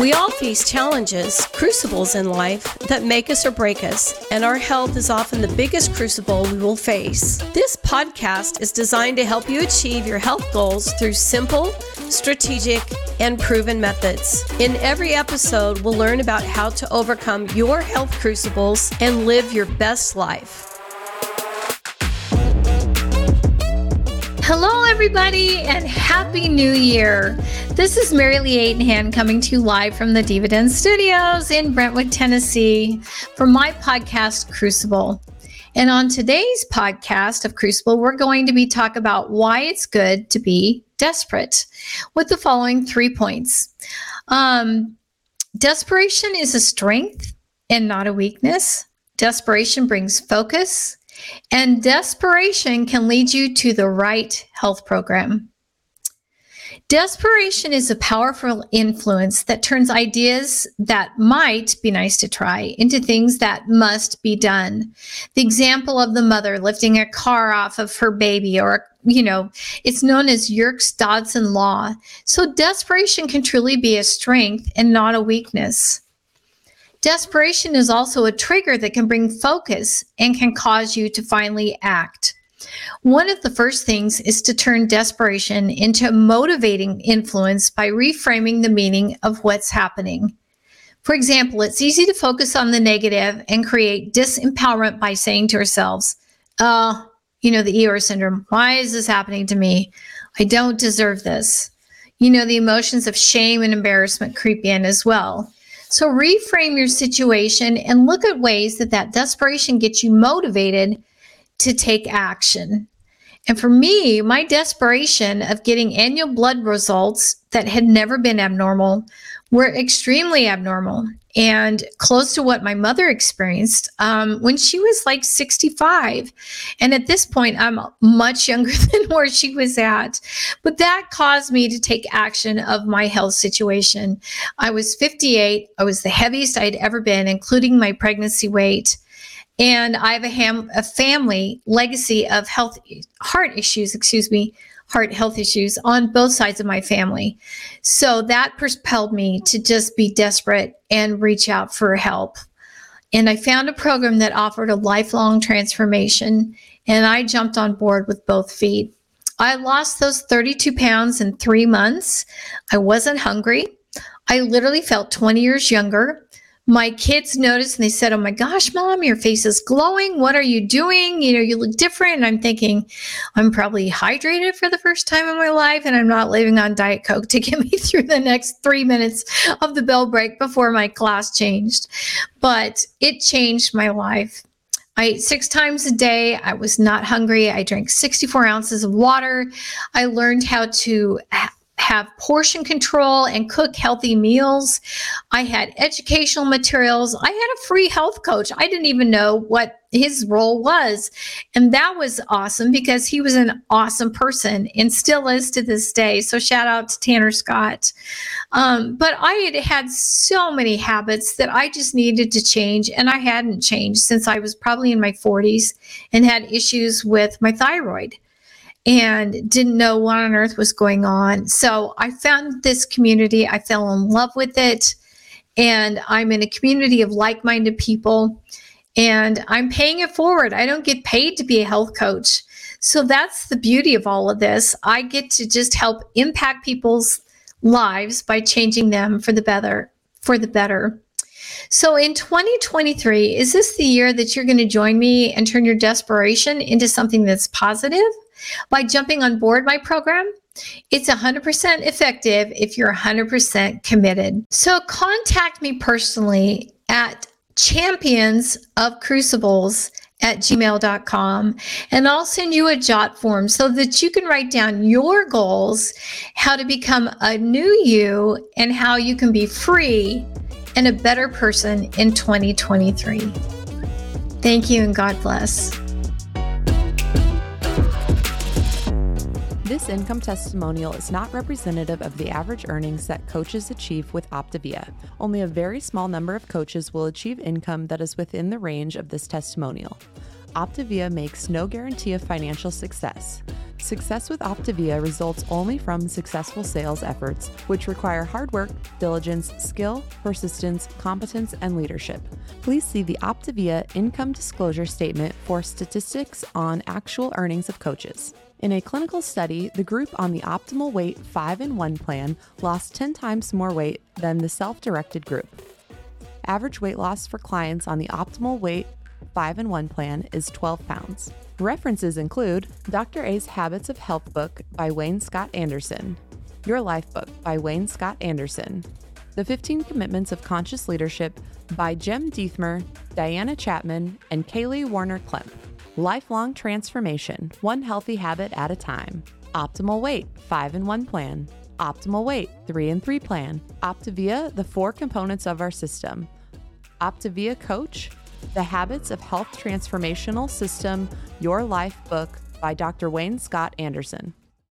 We all face challenges, crucibles in life that make us or break us, and our health is often the biggest crucible we will face. This podcast is designed to help you achieve your health goals through simple, strategic, and proven methods. In every episode, we'll learn about how to overcome your health crucibles and live your best life. Hello, everybody, and Happy New Year. This is Mary Lee Aidenhan coming to you live from the Dividend Studios in Brentwood, Tennessee for my podcast, Crucible. And on today's podcast of Crucible, we're going to be talk about why it's good to be desperate with the following three points. Um, desperation is a strength and not a weakness. Desperation brings focus, and desperation can lead you to the right health program. Desperation is a powerful influence that turns ideas that might be nice to try into things that must be done. The example of the mother lifting a car off of her baby, or, you know, it's known as Yerkes Dodson Law. So desperation can truly be a strength and not a weakness. Desperation is also a trigger that can bring focus and can cause you to finally act. One of the first things is to turn desperation into a motivating influence by reframing the meaning of what's happening. For example, it's easy to focus on the negative and create disempowerment by saying to ourselves, Oh, you know, the Eeyore syndrome. Why is this happening to me? I don't deserve this. You know, the emotions of shame and embarrassment creep in as well. So reframe your situation and look at ways that that desperation gets you motivated to take action. And for me, my desperation of getting annual blood results that had never been abnormal were extremely abnormal and close to what my mother experienced um, when she was like 65. And at this point, I'm much younger than where she was at. But that caused me to take action of my health situation. I was 58, I was the heaviest I'd ever been, including my pregnancy weight. And I have a, ham- a family legacy of health, heart issues, excuse me, heart health issues on both sides of my family. So that propelled me to just be desperate and reach out for help. And I found a program that offered a lifelong transformation, and I jumped on board with both feet. I lost those 32 pounds in three months. I wasn't hungry. I literally felt 20 years younger my kids noticed and they said, Oh my gosh, mom, your face is glowing. What are you doing? You know, you look different. And I'm thinking, I'm probably hydrated for the first time in my life and I'm not living on Diet Coke to get me through the next three minutes of the bell break before my class changed. But it changed my life. I ate six times a day. I was not hungry. I drank 64 ounces of water. I learned how to have portion control and cook healthy meals. I had educational materials. I had a free health coach. I didn't even know what his role was. And that was awesome because he was an awesome person and still is to this day. So shout out to Tanner Scott. Um, but I had had so many habits that I just needed to change. And I hadn't changed since I was probably in my 40s and had issues with my thyroid and didn't know what on earth was going on. So I found this community. I fell in love with it. And I'm in a community of like minded people. And I'm paying it forward. I don't get paid to be a health coach. So that's the beauty of all of this. I get to just help impact people's lives by changing them for the better, for the better. So in 2023, is this the year that you're going to join me and turn your desperation into something that's positive? by jumping on board my program. It's 100% effective if you're 100% committed. So contact me personally at champions of crucibles at gmail.com and I'll send you a Jotform so that you can write down your goals, how to become a new you, and how you can be free and a better person in 2023. Thank you and God bless. This income testimonial is not representative of the average earnings that coaches achieve with Optavia. Only a very small number of coaches will achieve income that is within the range of this testimonial. Optavia makes no guarantee of financial success. Success with Optavia results only from successful sales efforts, which require hard work, diligence, skill, persistence, competence, and leadership. Please see the Optavia income disclosure statement for statistics on actual earnings of coaches. In a clinical study, the group on the optimal weight 5 in 1 plan lost 10 times more weight than the self directed group. Average weight loss for clients on the optimal weight 5 in 1 plan is 12 pounds. References include Dr. A's Habits of Health book by Wayne Scott Andersen, Your Life book by Wayne Scott Andersen, The 15 Commitments of Conscious Leadership by Jim Dethmer, Diana Chapman, and Kaley Warner Klemp. Lifelong Transformation, One Healthy Habit at a Time. Optimal Weight, 5 in 1 Plan. Optimal Weight, 3 in 3 Plan. Optavia, the four components of our system. Optavia Coach, the Habits of Health Transformational System Your Life book by Dr. Wayne Scott Andersen.